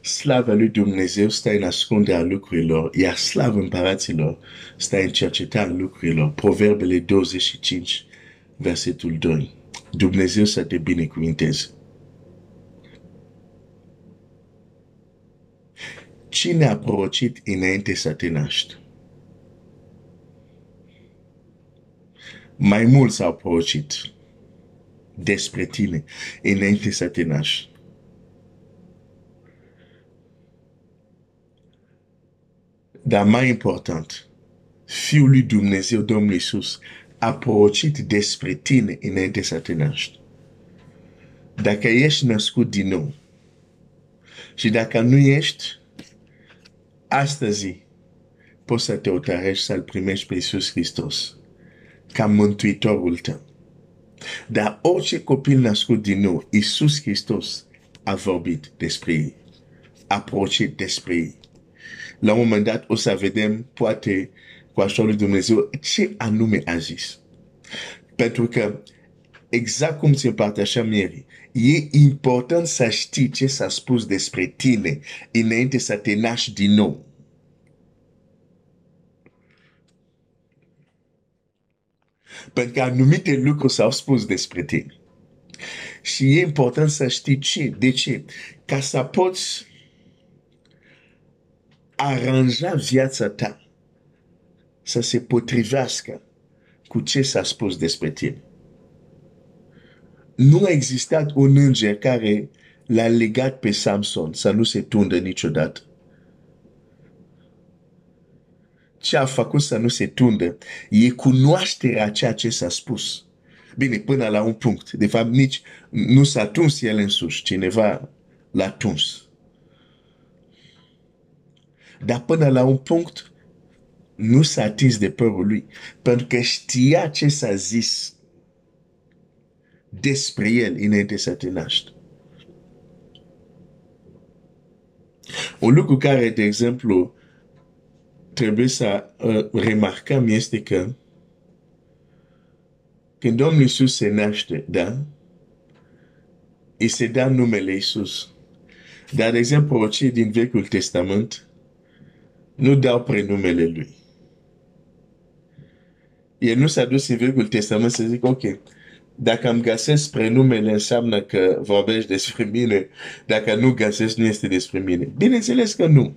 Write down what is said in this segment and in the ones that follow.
Slavă lui Dumnezeu stă în ascunderea lucrurilor, iar slavă împăraților stă în cercetarea lucrurilor. Proverbele 25, versetul 2. Dumnezeu să te binecuvinteze. Cine a prorocit înainte să te naști? Mai mulți au prorocit despre tine înainte să te naști. Dar mai important, Fiul lui Dumnezeu, Domnul Iisus, a prorocit despre tine înainte să te naști. Dacă ești născut din nou și dacă nu ești, astăzi poți să te otărești să-L primești pe Iisus Hristos ca mântuitorul tău. Dar orice copil născut din nou, Iisus Hristos a vorbit despre ei, a prorocit despre ei. La un moment dat o să vedem, poate, cu ajutorul lui Dumnezeu, ce anume a zis. Pentru că, exact cum se împărtășea Mary, e important să știi ce s-a spus despre tine înainte să te naști din nou. Pentru că anumite lucruri s-au spus despre tine. Și e important să știi ce. De ce? Ca să poți aranja viața ta să se potrivească cu ce s-a spus despre tine. Nu a existat un înger care l-a legat pe Samson să nu se tundă niciodată. Ce a făcut să nu se tundă e cunoașterea ceea ce s-a spus. Bine, până la un punct. De fapt, nici nu s-a tuns el însuși. Cineva l-a tuns. Dar până la un punct, nu s-a atins de părul lui. Pentru că știa ce s-a zis despre el înainte să te naști. Un lucru care, de exemplu, trebuie să uh, remarcăm este că când Domnul Iisus se naște, da? Îi se dă numele Iisus. Dar, de exemplu, cei din Vechiul Testament nu dau prenumele lui. El nu s-a dus în Vechiul Testament să zic, ok, dacă îmi găsesc prenumele înseamnă că vorbești despre mine, dacă nu găsesc nu este despre mine. Bineînțeles că nu.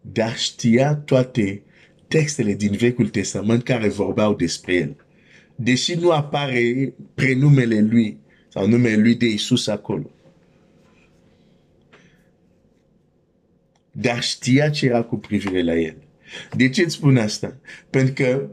Dar știa toate textele din Vechiul Testament care vorbeau despre el. Deși nu apare prenumele lui sau numele lui de Isus acolo. Dar știa ce era cu privire la el. De ce îți spun asta? Pentru că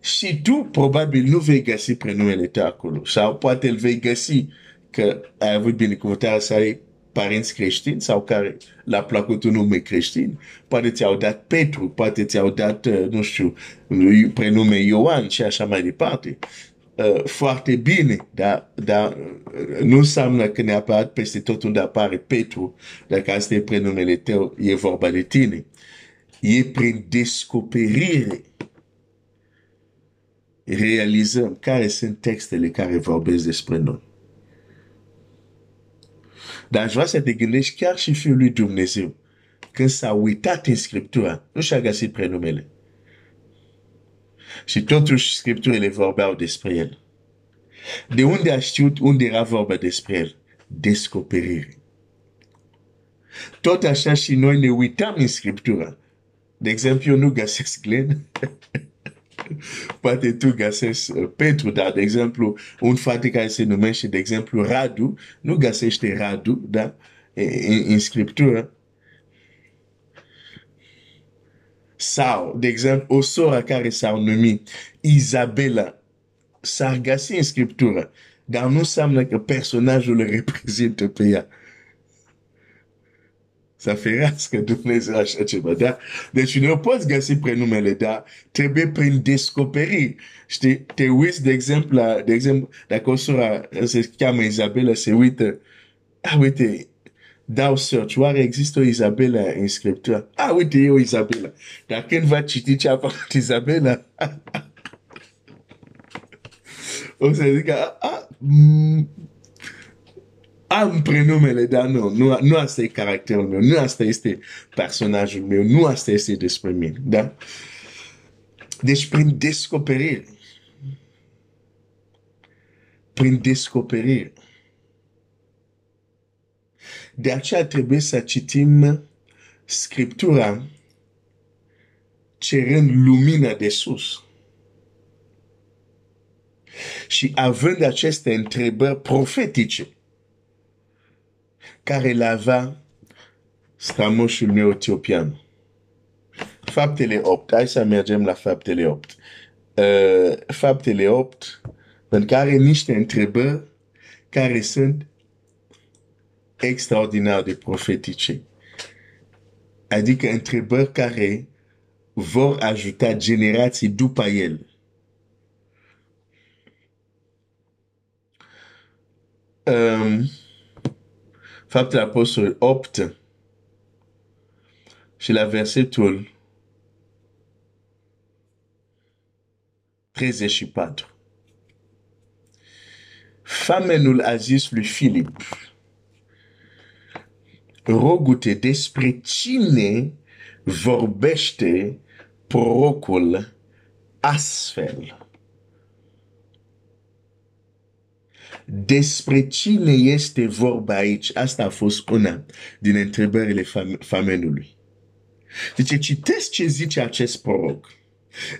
și tu probabil nu vei găsi prenumele tău acolo. Sau poate îl vei găsi că ai avut binecuvântarea să ai părinți creștini sau care l-a plăcut un nume creștin. Poate ți-au dat Petru, poate ți-au dat, uh, nu știu, prenume Ioan și așa mai departe. Uh, foarte bine, dar, dar uh, nu înseamnă că neapărat peste tot unde apare Petru, dacă asta e prenumele tău, e vorba de tine. E prin descoperire realizăm care sunt textele care vorbesc despre noi. Dar aș vrea să te gândești chiar și Fiul lui Dumnezeu, când s-a uitat în Scriptura, nu și-a găsit prenumele. Și totuși Scripturile vorbeau despre el. De unde a știut unde era vorba despre el? Descoperire. Tot așa și noi ne uităm în Scriptura. De exemplu, eu nu găsesc Glenn. Poate tu găsești uh, Petru, dar, de exemplu, un frate care se numește, de exemplu, Radu, nu găsește Radu, da? În, în Scriptură. Sau, de exemplu, o soră care s-a numit Isabela, s-ar găsi în Scriptură, dar nu înseamnă că personajul reprezintă pe ea să ferească Dumnezeu așa ceva, da? Deci nu poți găsi prenumele, dar trebuie prin descoperi. Știi, te uiți, de exemplu, la, de exemplu, dacă o soră se cheamă Isabela, se uită, ah, uite, dau search, oare există o Isabela în Scriptură? Ah, uite, e o Isabela. Dar când va citi ce a făcut Isabela, o să zică, ah, mm, am prenumele, dar nu, nu, nu asta e caracterul meu, nu asta este personajul meu, nu asta este despre mine, da? Deci prin descoperire, prin descoperire, de aceea trebuie să citim Scriptura cerând lumina de sus. Și având aceste întrebări profetice care le avea strămoșul meu etiopian. Faptele 8. Hai să mergem la faptele 8. Uh, faptele 8, pentru care niște întrebări care sunt extraordinar de profetice. Adică întrebări care vor ajuta generații după el. Um, Faptele Apostolului 8 și la versetul 34. Famenul a zis lui Filip, rogute despre cine vorbește prorocul astfel. Despre cine este vorba aici? Asta a fost una din întrebările fam- famenului. Deci citesc ce zice acest proroc.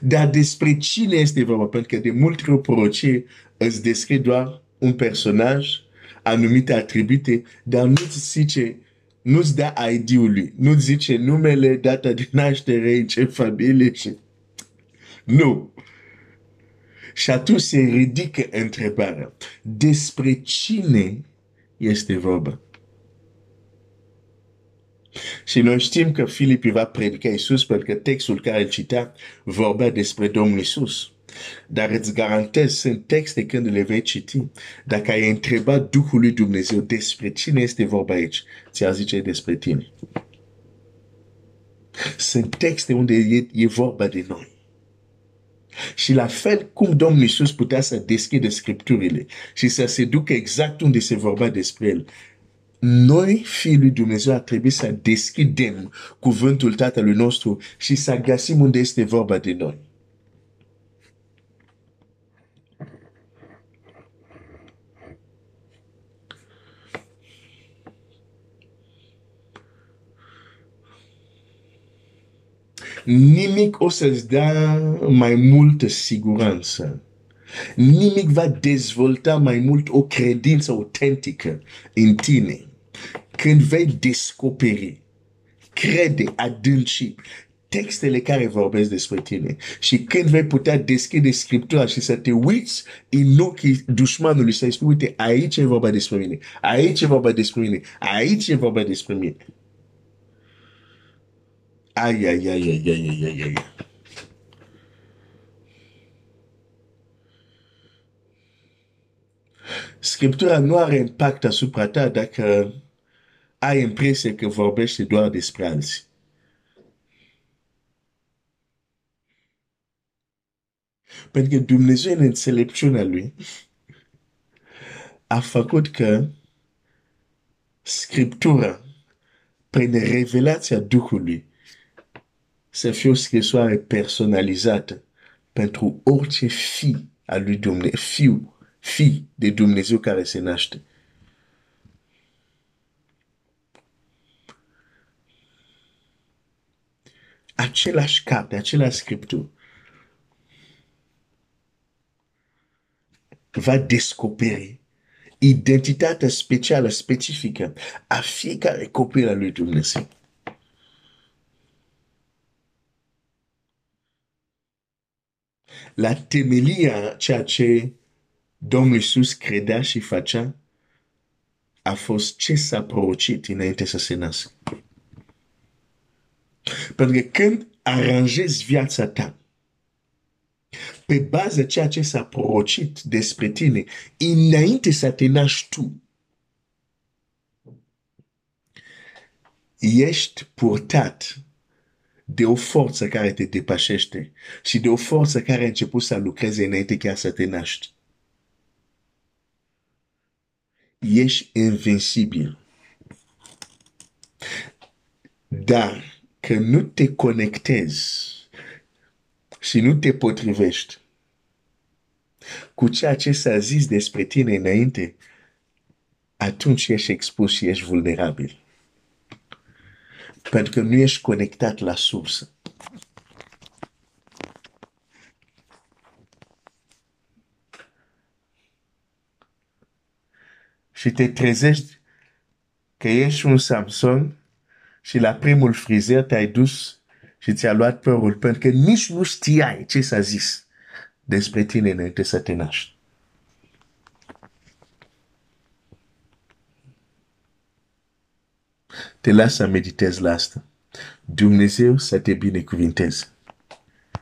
Dar despre cine este vorba? Pentru că de multe ori prorocie îți descrie doar un personaj, anumite atribute, dar nu-ți zice nu-ți dea ID-ul lui, nu-ți zice numele, data de naștere, în ce familie și... Nu. Și atunci se ridică întrebarea. Despre cine este vorba? Și noi știm că Filip va predica Iisus pentru că textul care îl citea vorbea despre Domnul Iisus. Dar îți garantez, sunt texte când le vei citi. Dacă ai întrebat Duhul lui Dumnezeu despre cine este vorba aici, ți-ar zice despre tine. Sunt texte unde e, e vorba de noi. Și la fel cum Domnul Iisus putea să deschide scripturile și să se ducă exact unde se vorba despre el, noi, fiii lui Dumnezeu, ar trebui să deschidem cuvântul Tatălui nostru și să găsim unde este vorba de noi. Nimic o să-ți dea mai multă siguranță. Nimic va dezvolta mai mult o credință autentică în tine. Când vei descoperi, crede adânci textele care vorbesc despre tine. Și când vei putea deschide Scriptura și să te uiți în ochii dușmanului, să spui, uite, aici e vorba despre mine, aici e vorba despre mine, aici e vorba despre mine. Ai, ai, ai, ai, ai, ai, ai, ai. Scriptura are impact asupra ta dacă ai impresia că vorbește doar despre alții. Pentru că Dumnezeu în înțelepciunea Lui a făcut că Scriptura, prin revelația Duhului, să fie o scrisoare personalizată pentru orice fi al lui Dumnezeu, fiu, fi de Dumnezeu care se naște. Același carte, același scriptură va descoperi identitatea specială, specifică a fiecare copil al lui Dumnezeu. La temelia ceea ce Domnul Iisus credea și facea a fost ce s-a prorocit înainte să se nască. Pentru că când aranjezi viața ta pe bază ceea ce s-a prorocit despre tine înainte să te naști tu, ești purtat de o forță care te depășește și de o forță care a început să lucreze înainte chiar să te naști. ești invincibil. Dar că nu te conectezi și nu te potrivești cu ceea ce s-a zis despre tine înainte, atunci ești expus și ești vulnerabil. Pentru că nu ești conectat la sursă. Și te trezești că ești un Samson și la primul frizer te-ai dus și ți-a luat părul pentru că nici nu știai ce s-a zis despre tine înainte să te naști. Te las să meditezi la asta. Dumnezeu să te binecuvinteze.